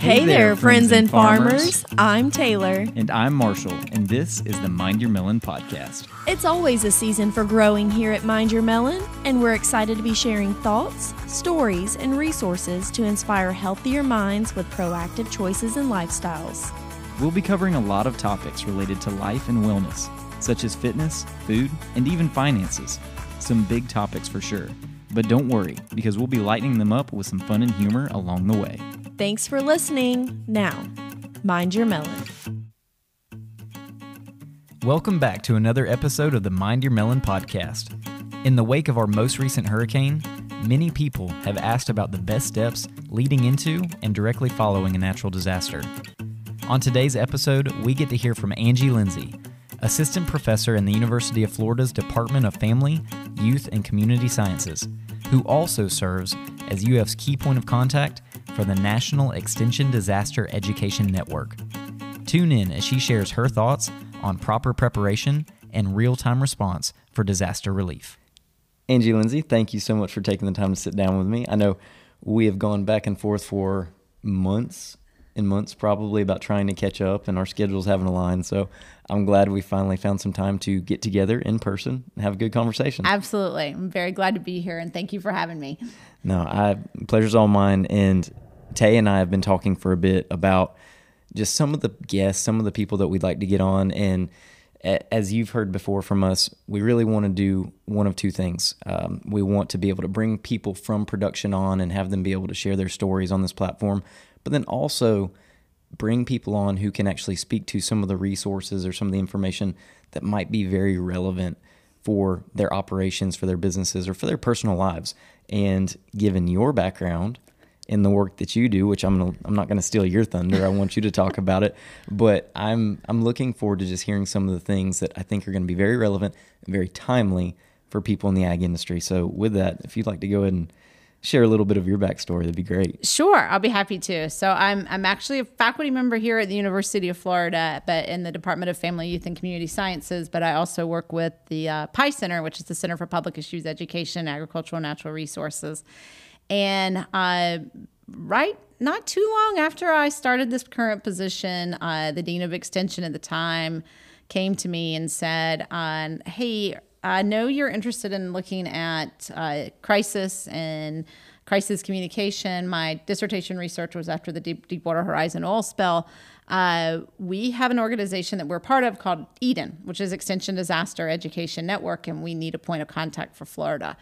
Hey, there, friends and farmers. I'm Taylor. And I'm Marshall, and this is the Mind Your Melon podcast. It's always a season for growing here at Mind Your Melon, and we're excited to be sharing thoughts, stories, and resources to inspire healthier minds with proactive choices and lifestyles. We'll be covering a lot of topics related to life and wellness, such as fitness, food, and even finances. Some big topics for sure. But don't worry, because we'll be lightening them up with some fun and humor along the way. Thanks for listening. Now, mind your melon. Welcome back to another episode of the Mind Your Melon podcast. In the wake of our most recent hurricane, many people have asked about the best steps leading into and directly following a natural disaster. On today's episode, we get to hear from Angie Lindsey, assistant professor in the University of Florida's Department of Family, Youth, and Community Sciences, who also serves as UF's key point of contact for the National Extension Disaster Education Network. Tune in as she shares her thoughts on proper preparation and real time response for disaster relief. Angie Lindsey, thank you so much for taking the time to sit down with me. I know we have gone back and forth for months and months probably about trying to catch up and our schedules haven't aligned. So I'm glad we finally found some time to get together in person and have a good conversation. Absolutely. I'm very glad to be here and thank you for having me. No, I pleasure's all mine. And Tay and I have been talking for a bit about just some of the guests, some of the people that we'd like to get on. And as you've heard before from us, we really want to do one of two things. Um, we want to be able to bring people from production on and have them be able to share their stories on this platform, but then also bring people on who can actually speak to some of the resources or some of the information that might be very relevant for their operations, for their businesses, or for their personal lives. And given your background, in the work that you do, which I'm gonna, I'm not going to steal your thunder. I want you to talk about it, but I'm I'm looking forward to just hearing some of the things that I think are going to be very relevant and very timely for people in the ag industry. So with that, if you'd like to go ahead and share a little bit of your backstory, that'd be great. Sure, I'll be happy to. So I'm I'm actually a faculty member here at the University of Florida, but in the Department of Family, Youth, and Community Sciences. But I also work with the uh, PIE Center, which is the Center for Public Issues Education, Agricultural, and Natural Resources. And uh, right not too long after I started this current position, uh, the dean of extension at the time came to me and said, uh, "Hey, I know you're interested in looking at uh, crisis and crisis communication. My dissertation research was after the Deep, Deepwater Horizon oil spill. Uh, we have an organization that we're part of called EDEN, which is Extension Disaster Education Network, and we need a point of contact for Florida.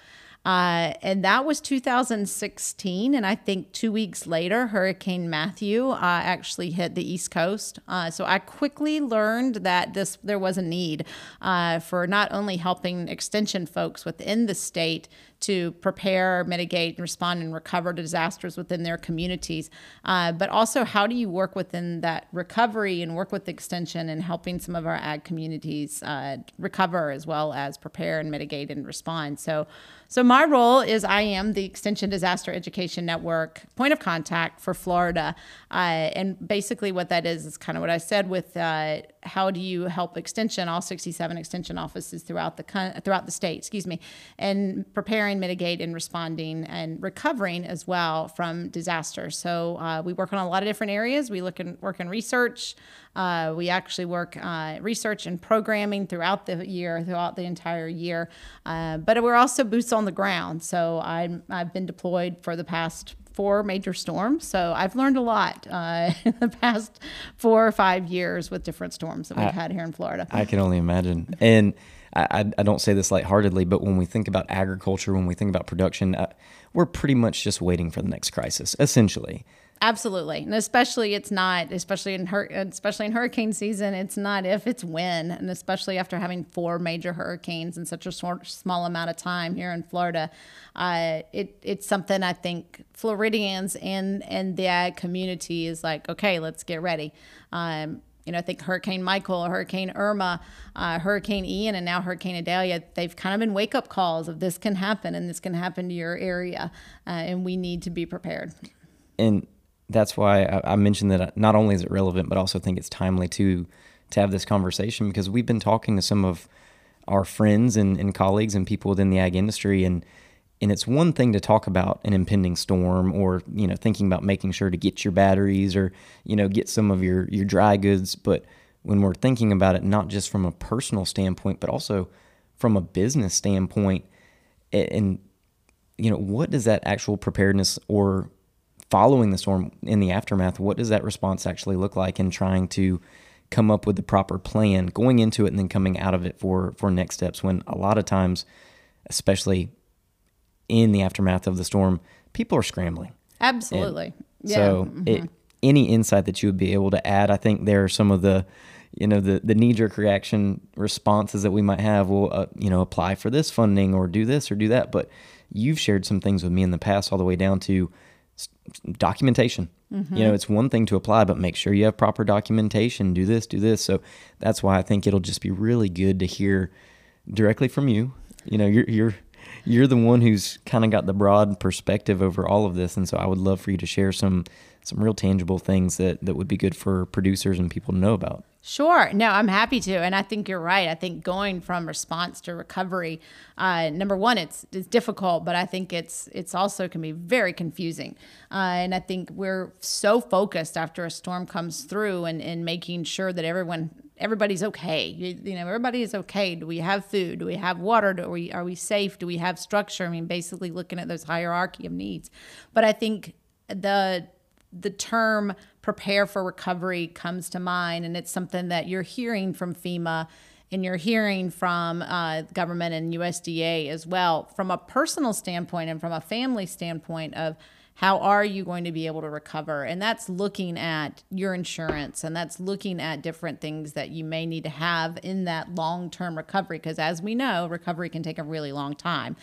Uh, and that was 2016. And I think two weeks later, Hurricane Matthew uh, actually hit the East Coast. Uh, so I quickly learned that this there was a need uh, for not only helping extension folks within the state to prepare, mitigate, respond, and recover to disasters within their communities. Uh, but also, how do you work within that recovery and work with extension and helping some of our ag communities uh, recover as well as prepare and mitigate and respond? So, so my role is I am the Extension Disaster Education Network point of contact for Florida, uh, and basically what that is is kind of what I said with uh, how do you help Extension, all 67 Extension offices throughout the throughout the state, excuse me, and preparing, mitigate, and responding and recovering as well from disaster. So uh, we work on a lot of different areas. We look and work in research. Uh, we actually work uh, research and programming throughout the year, throughout the entire year. Uh, but we're also boots on the ground. So I'm, I've been deployed for the past four major storms. So I've learned a lot uh, in the past four or five years with different storms that we've I, had here in Florida. I can only imagine. And I, I, don't say this lightheartedly, but when we think about agriculture, when we think about production, uh, we're pretty much just waiting for the next crisis, essentially. Absolutely, and especially it's not, especially in hur- especially in hurricane season, it's not if it's when, and especially after having four major hurricanes in such a small amount of time here in Florida, uh, it it's something I think Floridians and and the ag community is like, okay, let's get ready. Um, you know, I think Hurricane Michael, Hurricane Irma, uh, Hurricane Ian, and now Hurricane Idalia, they've kind of been wake up calls of this can happen and this can happen to your area, uh, and we need to be prepared. And that's why I, I mentioned that not only is it relevant, but also think it's timely to to have this conversation because we've been talking to some of our friends and, and colleagues and people within the ag industry. And and it's one thing to talk about an impending storm or you know thinking about making sure to get your batteries or you know get some of your your dry goods. But when we're thinking about it not just from a personal standpoint but also from a business standpoint and you know what does that actual preparedness or following the storm in the aftermath what does that response actually look like in trying to come up with the proper plan going into it and then coming out of it for for next steps when a lot of times especially in the aftermath of the storm, people are scrambling. Absolutely. And yeah. So, mm-hmm. it, any insight that you would be able to add, I think there are some of the, you know, the the knee jerk reaction responses that we might have. Will uh, you know apply for this funding or do this or do that? But you've shared some things with me in the past, all the way down to documentation. Mm-hmm. You know, it's one thing to apply, but make sure you have proper documentation. Do this, do this. So that's why I think it'll just be really good to hear directly from you. You know, you're you're you're the one who's kind of got the broad perspective over all of this, and so I would love for you to share some some real tangible things that that would be good for producers and people to know about. Sure. No, I'm happy to, and I think you're right. I think going from response to recovery, uh, number one, it's it's difficult, but I think it's it's also can be very confusing. Uh, and I think we're so focused after a storm comes through and, and making sure that everyone everybody's okay. You, you, know, everybody is okay. Do we have food? Do we have water? Do we are we safe? Do we have structure? I mean, basically looking at those hierarchy of needs. But I think the the term prepare for recovery comes to mind, and it's something that you're hearing from FEMA and you're hearing from uh, government and USDA as well. From a personal standpoint and from a family standpoint of how are you going to be able to recover? And that's looking at your insurance and that's looking at different things that you may need to have in that long term recovery. Because as we know, recovery can take a really long time.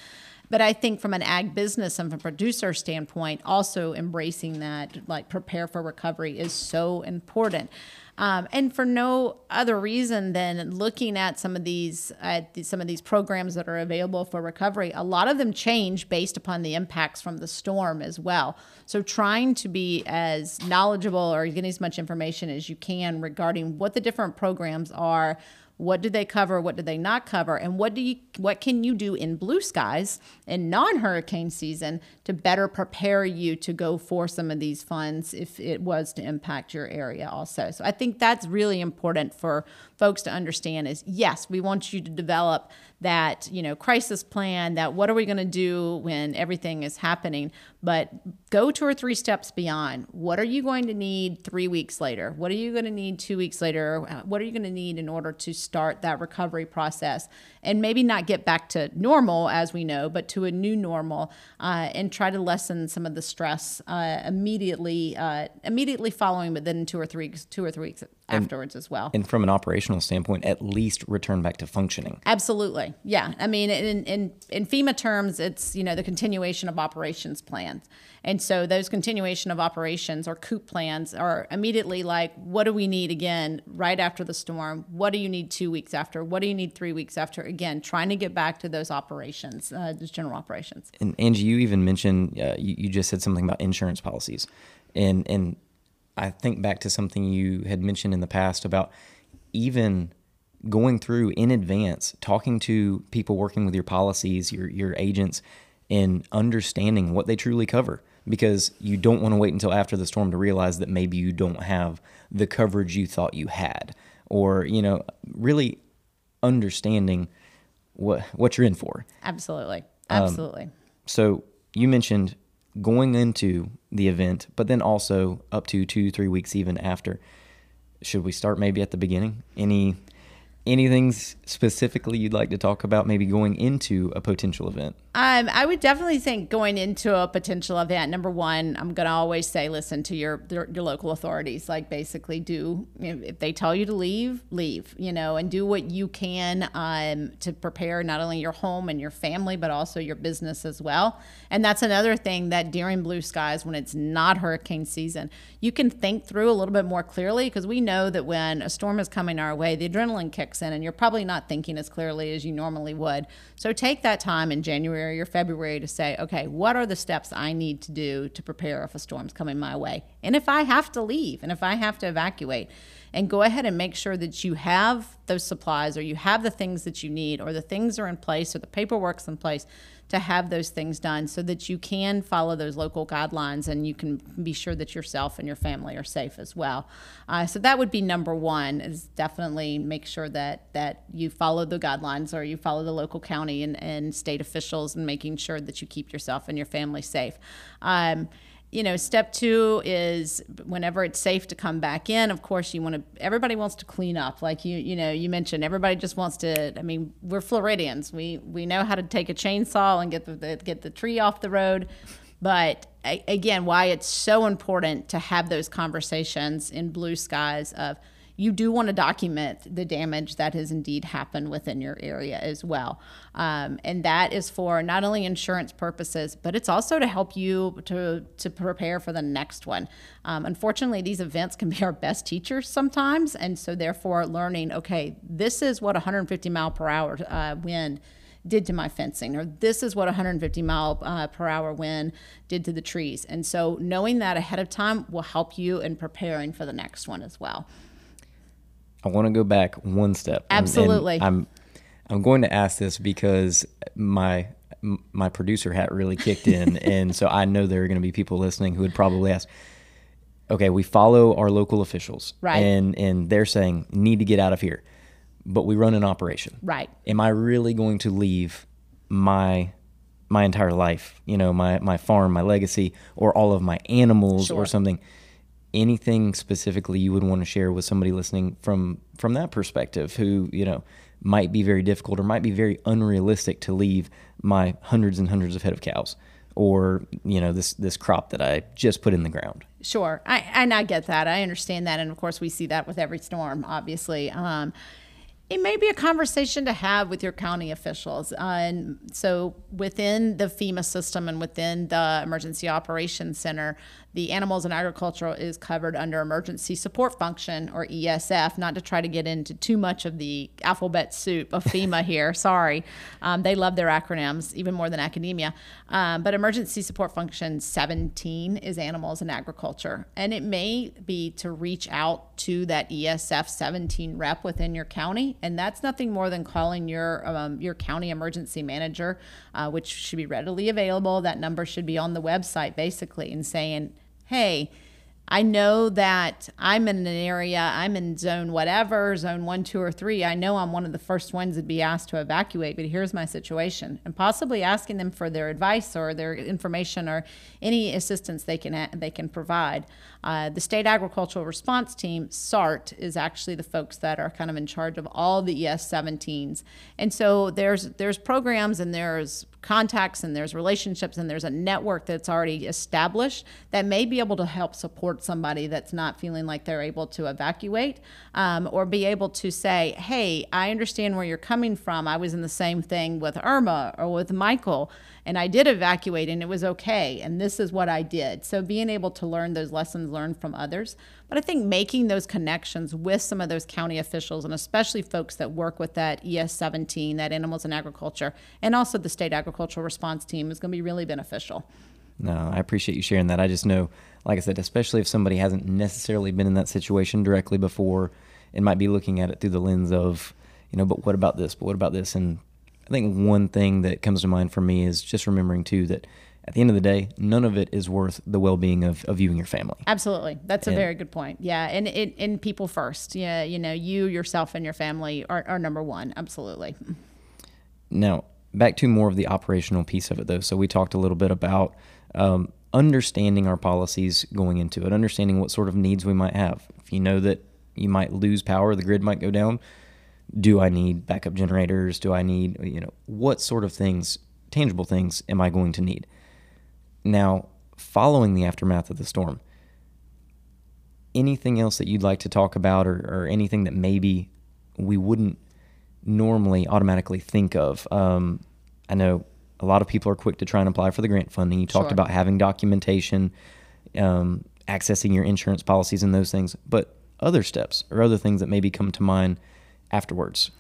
But I think from an ag business and from a producer standpoint, also embracing that, like prepare for recovery, is so important. Um, and for no other reason than looking at some of these some of these programs that are available for recovery. A lot of them change based upon the impacts from the storm as well. So trying to be as knowledgeable or getting as much information as you can regarding what the different programs are what do they cover? What do they not cover? And what do you what can you do in blue skies in non-hurricane season to better prepare you to go for some of these funds if it was to impact your area also? So i think that's really important for folks to understand is yes we want you to develop that you know crisis plan that what are we going to do when everything is happening? But go two or three steps beyond. What are you going to need three weeks later? What are you going to need two weeks later? What are you going to need in order to start that recovery process? And maybe not get back to normal as we know but to a new normal uh, and try to lessen some of the stress uh, immediately uh, immediately following but then two or three two or three weeks afterwards and, as well and from an operational standpoint at least return back to functioning absolutely yeah. I mean, in, in, in FEMA terms, it's, you know, the continuation of operations plans. And so those continuation of operations or COOP plans are immediately like, what do we need again right after the storm? What do you need two weeks after? What do you need three weeks after? Again, trying to get back to those operations, uh, those general operations. And Angie, you even mentioned, uh, you, you just said something about insurance policies. And, and I think back to something you had mentioned in the past about even – going through in advance, talking to people working with your policies, your your agents, and understanding what they truly cover. Because you don't want to wait until after the storm to realize that maybe you don't have the coverage you thought you had, or you know, really understanding what what you're in for. Absolutely, absolutely. Um, so you mentioned going into the event, but then also up to two, three weeks even after. Should we start maybe at the beginning? Any anything specifically you'd like to talk about maybe going into a potential event um, I would definitely think going into a potential event. Number one, I'm going to always say, listen to your, your, local authorities. Like basically, do if they tell you to leave, leave. You know, and do what you can um, to prepare not only your home and your family, but also your business as well. And that's another thing that during blue skies, when it's not hurricane season, you can think through a little bit more clearly because we know that when a storm is coming our way, the adrenaline kicks in, and you're probably not thinking as clearly as you normally would. So take that time in January or February to say, okay, what are the steps I need to do to prepare if a storm's coming my way? And if I have to leave and if I have to evacuate, and go ahead and make sure that you have those supplies or you have the things that you need or the things are in place or the paperwork's in place to have those things done so that you can follow those local guidelines and you can be sure that yourself and your family are safe as well. Uh, so that would be number one is definitely make sure that that you follow the guidelines or you follow the local county and, and state officials and making sure that you keep yourself and your family safe. Um, you know, step two is whenever it's safe to come back in. Of course, you want to. Everybody wants to clean up, like you, you know, you mentioned. Everybody just wants to. I mean, we're Floridians. We we know how to take a chainsaw and get the, the get the tree off the road. But again, why it's so important to have those conversations in blue skies of you do want to document the damage that has indeed happened within your area as well. Um, and that is for not only insurance purposes, but it's also to help you to, to prepare for the next one. Um, unfortunately, these events can be our best teachers sometimes. And so, therefore, learning, okay, this is what 150 mile per hour uh, wind did to my fencing, or this is what 150 mile uh, per hour wind did to the trees. And so, knowing that ahead of time will help you in preparing for the next one as well. I want to go back one step. Absolutely. And, and I'm I'm going to ask this because my my producer hat really kicked in, and so I know there are going to be people listening who would probably ask. Okay, we follow our local officials, right? And and they're saying need to get out of here, but we run an operation, right? Am I really going to leave my my entire life, you know, my my farm, my legacy, or all of my animals, sure. or something? Anything specifically you would want to share with somebody listening from from that perspective who you know might be very difficult or might be very unrealistic to leave my hundreds and hundreds of head of cows or you know this this crop that I just put in the ground. Sure, I and I get that. I understand that, and of course we see that with every storm, obviously. Um, it may be a conversation to have with your county officials. Uh, and so, within the FEMA system and within the Emergency Operations Center, the animals and agriculture is covered under emergency support function or ESF. Not to try to get into too much of the alphabet soup of FEMA here. Sorry, um, they love their acronyms even more than academia. Um, but emergency support function 17 is animals and agriculture, and it may be to reach out to that ESF 17 rep within your county, and that's nothing more than calling your um, your county emergency manager, uh, which should be readily available. That number should be on the website basically, and saying hey, I know that I'm in an area, I'm in zone whatever, zone one, two, or three. I know I'm one of the first ones to be asked to evacuate, but here's my situation. And possibly asking them for their advice or their information or any assistance they can they can provide. Uh, the State Agricultural Response Team, SART, is actually the folks that are kind of in charge of all the ES-17s. And so there's there's programs and there's contacts and there's relationships and there's a network that's already established that may be able to help support somebody that's not feeling like they're able to evacuate um, or be able to say, hey, I understand where you're coming from. I was in the same thing with Irma or with Michael and I did evacuate and it was okay. And this is what I did. So being able to learn those lessons learned from others. But I think making those connections with some of those county officials and especially folks that work with that ES 17, that Animals and Agriculture, and also the State Agricultural Response Team is going to be really beneficial. No, I appreciate you sharing that. I just know, like I said, especially if somebody hasn't necessarily been in that situation directly before and might be looking at it through the lens of, you know, but what about this? But what about this? And I think one thing that comes to mind for me is just remembering too that at the end of the day, none of it is worth the well-being of, of you and your family. Absolutely, that's and, a very good point. Yeah, and it and people first. Yeah, you know, you yourself and your family are, are number one. Absolutely. Now, back to more of the operational piece of it, though. So we talked a little bit about um, understanding our policies going into it, understanding what sort of needs we might have. If you know that you might lose power, the grid might go down do I need backup generators? Do I need, you know, what sort of things, tangible things, am I going to need? Now, following the aftermath of the storm, anything else that you'd like to talk about or, or anything that maybe we wouldn't normally automatically think of? Um, I know a lot of people are quick to try and apply for the grant funding. You talked sure. about having documentation, um, accessing your insurance policies and those things, but other steps or other things that maybe come to mind afterwards?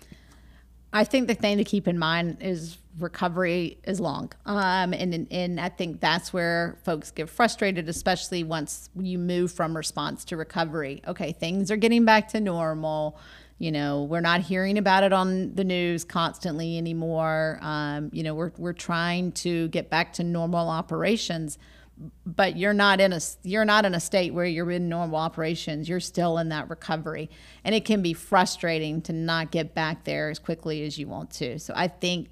I think the thing to keep in mind is recovery is long. Um, and, and I think that's where folks get frustrated, especially once you move from response to recovery. Okay, things are getting back to normal. You know, we're not hearing about it on the news constantly anymore. Um, you know, we're we're trying to get back to normal operations, but you're not in a you're not in a state where you're in normal operations. You're still in that recovery, and it can be frustrating to not get back there as quickly as you want to. So I think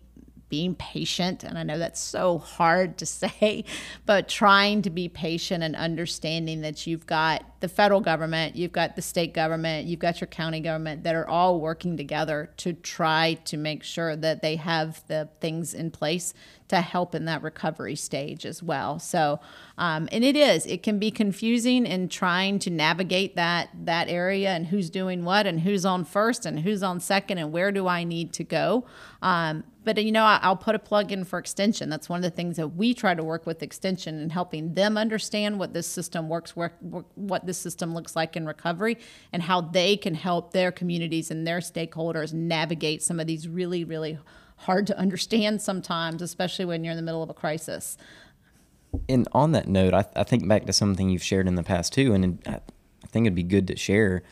being patient. And I know that's so hard to say, but trying to be patient and understanding that you've got the federal government, you've got the state government, you've got your county government that are all working together to try to make sure that they have the things in place to help in that recovery stage as well. So, um, and it is, it can be confusing in trying to navigate that that area and who's doing what and who's on first and who's on second and where do I need to go. Um, but you know i'll put a plug in for extension that's one of the things that we try to work with extension and helping them understand what this system works work, what system looks like in recovery and how they can help their communities and their stakeholders navigate some of these really really hard to understand sometimes especially when you're in the middle of a crisis and on that note i, I think back to something you've shared in the past too and I, I think it'd be good to share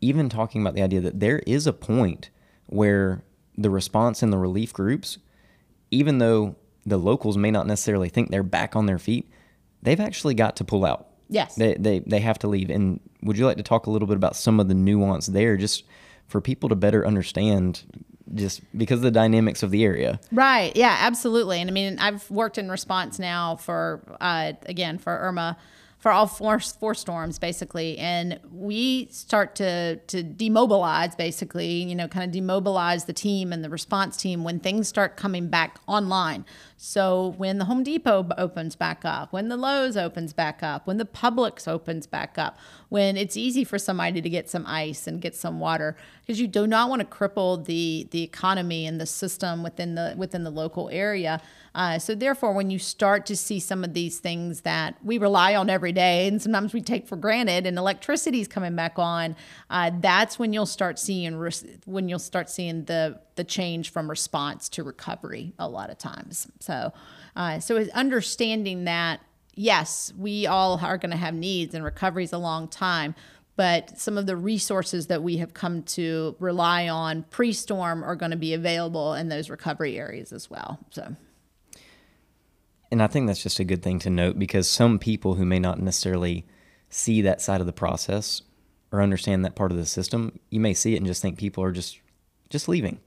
even talking about the idea that there is a point where the response in the relief groups, even though the locals may not necessarily think they're back on their feet, they've actually got to pull out. Yes. They, they, they have to leave. And would you like to talk a little bit about some of the nuance there, just for people to better understand just because of the dynamics of the area. Right. Yeah, absolutely. And I mean, I've worked in response now for, uh, again, for Irma for all four, four storms basically and we start to to demobilize basically you know kind of demobilize the team and the response team when things start coming back online so when the Home Depot opens back up, when the Lowe's opens back up, when the Publix opens back up, when it's easy for somebody to get some ice and get some water, because you do not want to cripple the the economy and the system within the within the local area. Uh, so therefore, when you start to see some of these things that we rely on every day and sometimes we take for granted, and electricity is coming back on, uh, that's when you'll start seeing when you'll start seeing the the change from response to recovery a lot of times. So, uh, so understanding that yes, we all are going to have needs, and recovery is a long time. But some of the resources that we have come to rely on pre-storm are going to be available in those recovery areas as well. So. And I think that's just a good thing to note because some people who may not necessarily see that side of the process or understand that part of the system, you may see it and just think people are just just leaving.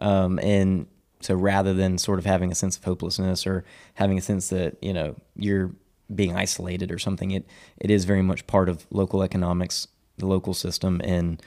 Um, and so rather than sort of having a sense of hopelessness or having a sense that, you know, you're being isolated or something, it, it is very much part of local economics, the local system. And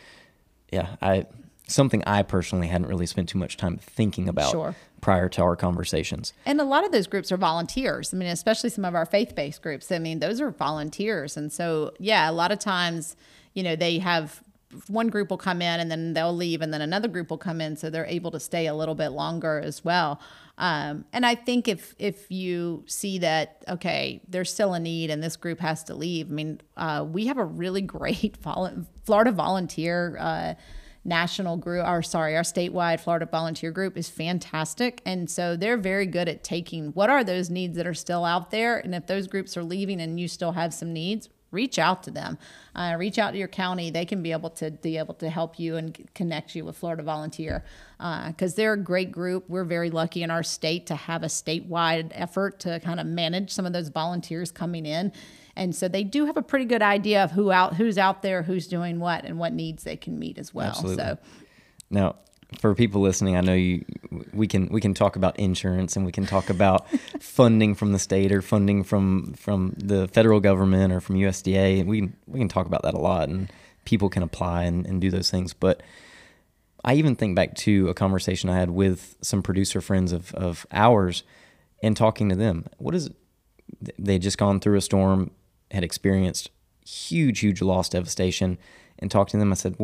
yeah, I, something I personally hadn't really spent too much time thinking about sure. prior to our conversations. And a lot of those groups are volunteers. I mean, especially some of our faith based groups. I mean, those are volunteers. And so, yeah, a lot of times, you know, they have one group will come in and then they'll leave and then another group will come in so they're able to stay a little bit longer as well. Um, and i think if if you see that okay there's still a need and this group has to leave i mean uh, we have a really great vol- florida volunteer uh, national group or sorry our statewide florida volunteer group is fantastic. And so they're very good at taking what are those needs that are still out there and if those groups are leaving and you still have some needs reach out to them. Uh, reach out to your county. They can be able to be able to help you and connect you with Florida Volunteer because uh, they're a great group. We're very lucky in our state to have a statewide effort to kind of manage some of those volunteers coming in. And so they do have a pretty good idea of who out who's out there, who's doing what, and what needs they can meet as well. Absolutely. So now for people listening, I know you we can we can talk about insurance and we can talk about funding from the state or funding from from the federal government or from USDA. And we can we can talk about that a lot and people can apply and, and do those things. But I even think back to a conversation I had with some producer friends of, of ours and talking to them. What is they had just gone through a storm, had experienced huge, huge loss devastation, and talked to them. I said,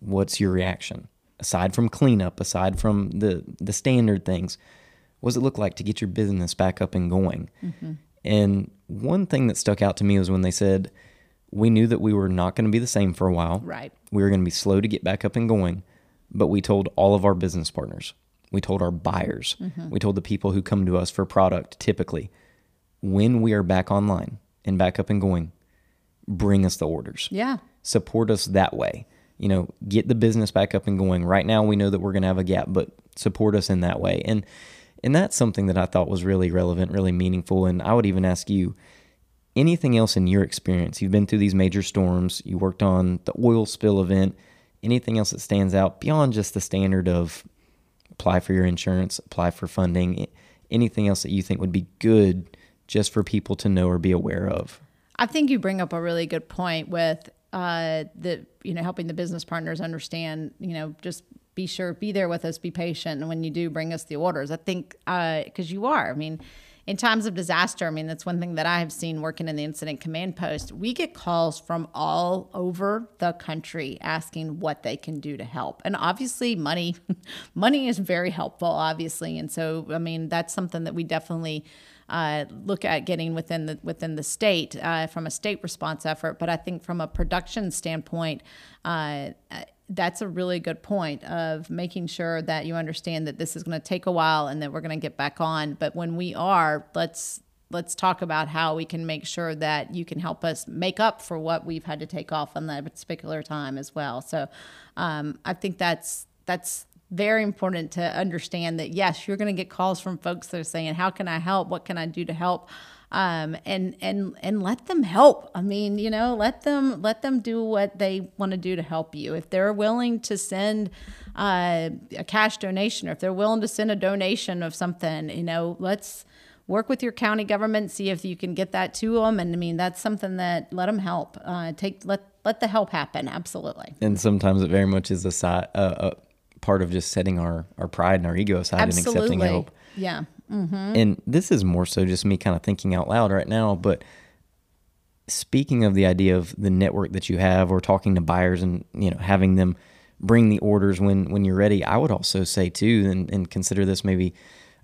"What's your reaction?" Aside from cleanup, aside from the the standard things, what does it look like to get your business back up and going? Mm-hmm. And one thing that stuck out to me was when they said, we knew that we were not going to be the same for a while. Right. We were going to be slow to get back up and going, but we told all of our business partners, we told our buyers, mm-hmm. we told the people who come to us for product typically, when we are back online and back up and going, bring us the orders. Yeah. Support us that way you know, get the business back up and going. Right now, we know that we're going to have a gap, but support us in that way. And and that's something that I thought was really relevant, really meaningful. And I would even ask you, anything else in your experience? You've been through these major storms. You worked on the oil spill event. Anything else that stands out beyond just the standard of apply for your insurance, apply for funding? Anything else that you think would be good just for people to know or be aware of? I think you bring up a really good point with uh, the you know helping the business partners understand you know just be sure be there with us be patient. And when you do bring us the orders i think because uh, you are i mean in times of disaster i mean that's one thing that i have seen working in the incident command post. We get calls from all over the country asking what they can do to help. And obviously money money is very helpful obviously. And so i mean that's something that we definitely uh, look at getting within the within the state uh, from a state response effort. But I think from a production standpoint, uh, that's a really good point of making sure that you understand that this is going to take a while and that we're going to get back on. But when we are, let's let's talk about how we can make sure that you can help us make up for what we've had to take off on that particular time as well. So um, I think that's that's very important to understand that yes, you're going to get calls from folks that are saying, "How can I help? What can I do to help?" Um, and and and let them help. I mean, you know, let them let them do what they want to do to help you. If they're willing to send uh, a cash donation, or if they're willing to send a donation of something, you know, let's work with your county government, see if you can get that to them. And I mean, that's something that let them help. Uh, take let let the help happen. Absolutely. And sometimes it very much is a side. Uh, uh part of just setting our, our pride and our ego aside Absolutely. and accepting help. Yeah. Mm-hmm. And this is more so just me kind of thinking out loud right now. But speaking of the idea of the network that you have or talking to buyers and, you know, having them bring the orders when, when you're ready, I would also say too, and, and consider this maybe,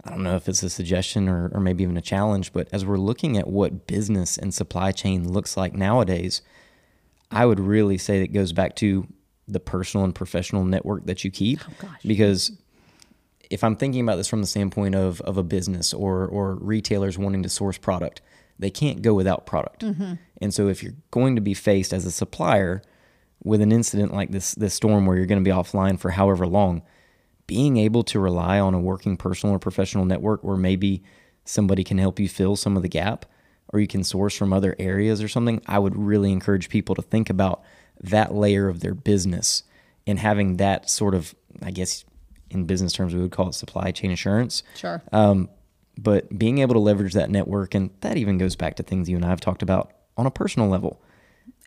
I don't know if it's a suggestion or, or maybe even a challenge, but as we're looking at what business and supply chain looks like nowadays, I would really say that goes back to the personal and professional network that you keep. Oh, because if I'm thinking about this from the standpoint of, of a business or, or retailers wanting to source product, they can't go without product. Mm-hmm. And so if you're going to be faced as a supplier with an incident like this, this storm where you're going to be offline for however long, being able to rely on a working personal or professional network where maybe somebody can help you fill some of the gap or you can source from other areas or something, I would really encourage people to think about that layer of their business and having that sort of, I guess, in business terms, we would call it supply chain insurance. Sure. Um, but being able to leverage that network, and that even goes back to things you and I have talked about on a personal level.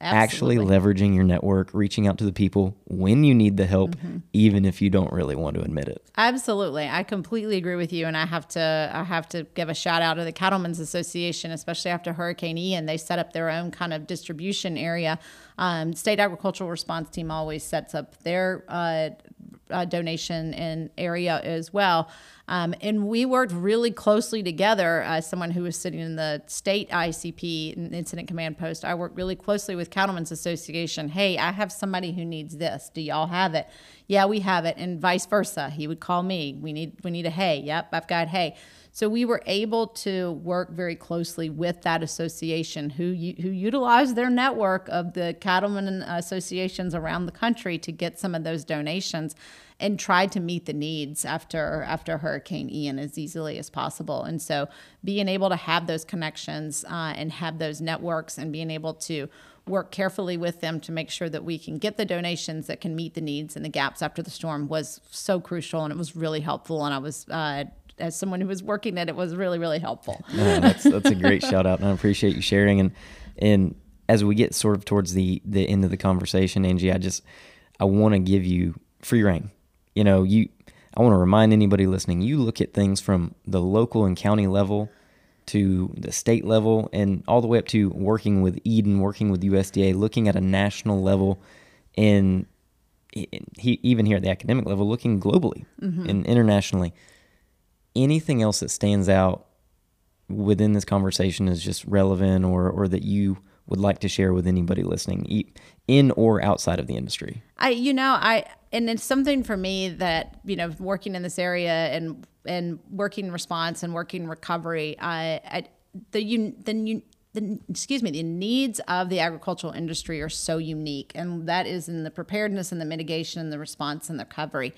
Absolutely. Actually, leveraging your network, reaching out to the people when you need the help, mm-hmm. even if you don't really want to admit it. Absolutely, I completely agree with you, and I have to I have to give a shout out to the Cattlemen's Association, especially after Hurricane Ian. They set up their own kind of distribution area. Um, State Agricultural Response Team always sets up their uh, uh, donation and area as well. Um, and we worked really closely together. As someone who was sitting in the state ICP incident command post, I worked really closely with Cattlemen's Association. Hey, I have somebody who needs this. Do y'all have it? Yeah, we have it, and vice versa. He would call me. We need we need a hay. Yep, I've got hay. So we were able to work very closely with that association who who utilized their network of the cattlemen associations around the country to get some of those donations and tried to meet the needs after after Hurricane Ian as easily as possible. And so being able to have those connections uh, and have those networks and being able to work carefully with them to make sure that we can get the donations that can meet the needs and the gaps after the storm was so crucial and it was really helpful and I was uh, as someone who was working it, it was really, really helpful. No, that's that's a great shout out, and I appreciate you sharing. And and as we get sort of towards the the end of the conversation, Angie, I just I want to give you free reign. You know, you I want to remind anybody listening, you look at things from the local and county level to the state level and all the way up to working with EDEN, working with USDA, looking at a national level and he, even here at the academic level, looking globally mm-hmm. and internationally anything else that stands out within this conversation is just relevant or, or that you would like to share with anybody listening in or outside of the industry? I, you know, I, and it's something for me that, you know, working in this area and, and working response and working recovery, I, I the, you, the, the excuse me the needs of the agricultural industry are so unique and that is in the preparedness and the mitigation and the response and the recovery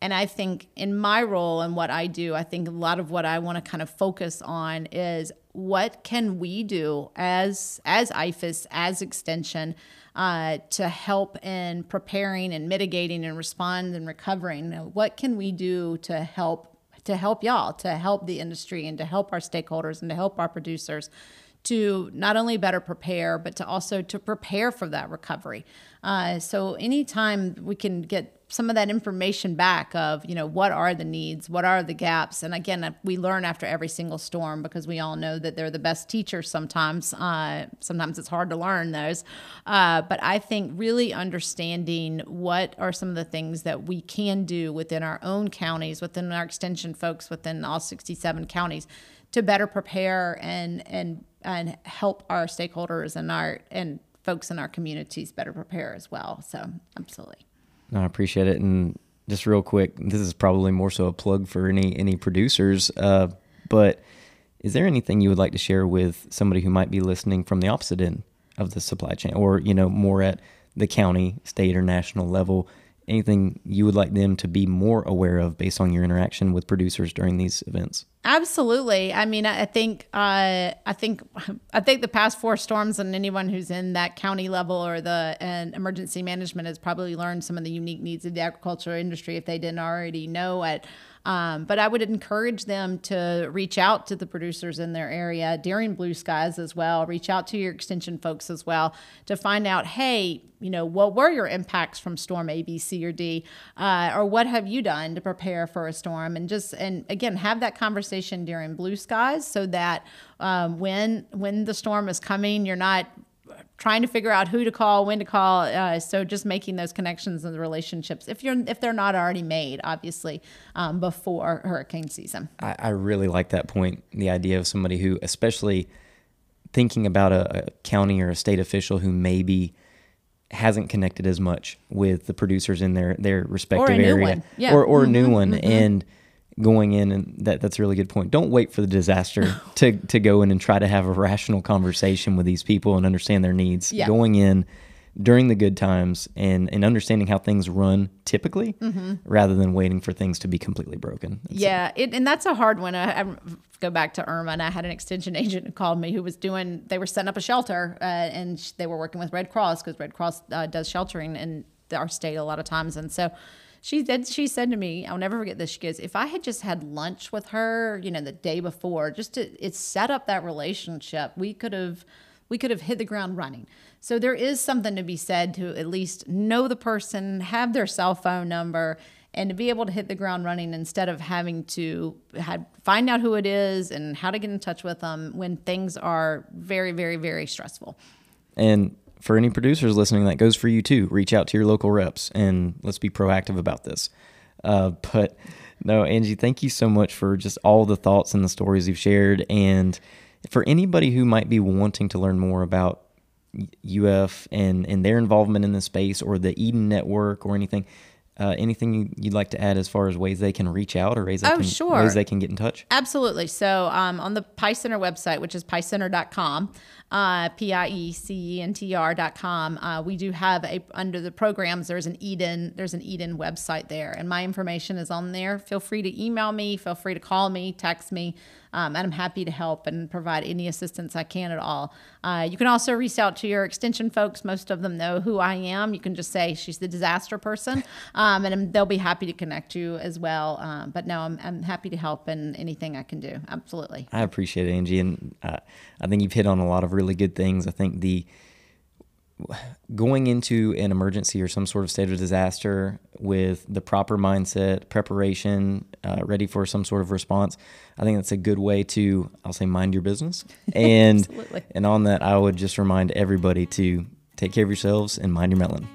and i think in my role and what i do i think a lot of what i want to kind of focus on is what can we do as as IFAS as extension uh, to help in preparing and mitigating and respond and recovering what can we do to help to help y'all to help the industry and to help our stakeholders and to help our producers to not only better prepare, but to also to prepare for that recovery. Uh, so anytime we can get some of that information back of you know what are the needs what are the gaps and again we learn after every single storm because we all know that they're the best teachers sometimes uh, sometimes it's hard to learn those uh, but i think really understanding what are some of the things that we can do within our own counties within our extension folks within all 67 counties to better prepare and and and help our stakeholders and our and folks in our communities better prepare as well. So absolutely. No, I appreciate it. And just real quick, this is probably more so a plug for any any producers. Uh, but is there anything you would like to share with somebody who might be listening from the opposite end of the supply chain, or you know, more at the county, state, or national level? Anything you would like them to be more aware of based on your interaction with producers during these events? Absolutely. I mean, I think uh, I think I think the past four storms and anyone who's in that county level or the and emergency management has probably learned some of the unique needs of the agricultural industry if they didn't already know it. Um, but I would encourage them to reach out to the producers in their area during blue skies as well. Reach out to your extension folks as well to find out, hey, you know, what were your impacts from storm A, B, C, or D, uh, or what have you done to prepare for a storm? And just and again, have that conversation during blue skies so that um, when when the storm is coming, you're not trying to figure out who to call, when to call. Uh, so just making those connections and the relationships, if you're if they're not already made, obviously um, before hurricane season. I, I, really like that point. The idea of somebody who, especially thinking about a, a county or a state official who maybe hasn't connected as much with the producers in their their respective area, yeah. or or mm-hmm, a new one, mm-hmm. and going in and that that's a really good point. Don't wait for the disaster to to go in and try to have a rational conversation with these people and understand their needs. Yeah. Going in during the good times and and understanding how things run typically mm-hmm. rather than waiting for things to be completely broken. That's yeah, it, and that's a hard one. I, I, go back to Irma and I had an extension agent who called me who was doing they were setting up a shelter uh, and they were working with Red Cross because Red Cross uh, does sheltering in our state a lot of times and so she said she said to me, I'll never forget this. She goes, if I had just had lunch with her, you know, the day before, just to it set up that relationship, we could have we could have hit the ground running. So there is something to be said to at least know the person, have their cell phone number, and to be able to hit the ground running instead of having to have, find out who it is and how to get in touch with them when things are very, very, very stressful. And for any producers listening, that goes for you too. Reach out to your local reps and let's be proactive about this. Uh, but no, Angie, thank you so much for just all the thoughts and the stories you've shared. And for anybody who might be wanting to learn more about UF and, and their involvement in the space or the EDEN Network or anything, uh, anything you'd like to add as far as ways they can reach out or ways they, oh, can, sure. ways they can get in touch? Absolutely. So um, on the Piecenter Center website, which is piecenter.com, uh, P-I-E-C-E-N-T-R dot com. Uh, we do have a under the programs. There's an EDEN. There's an EDEN website there, and my information is on there. Feel free to email me. Feel free to call me, text me, um, and I'm happy to help and provide any assistance I can at all. Uh, you can also reach out to your extension folks. Most of them know who I am. You can just say she's the disaster person, um, and they'll be happy to connect you as well. Um, but no, I'm, I'm happy to help in anything I can do. Absolutely. I appreciate it, Angie, and uh, I think you've hit on a lot of really good things. I think the going into an emergency or some sort of state of disaster with the proper mindset, preparation, uh, ready for some sort of response, I think that's a good way to, I'll say, mind your business. And and on that, I would just remind everybody to take care of yourselves and mind your melon.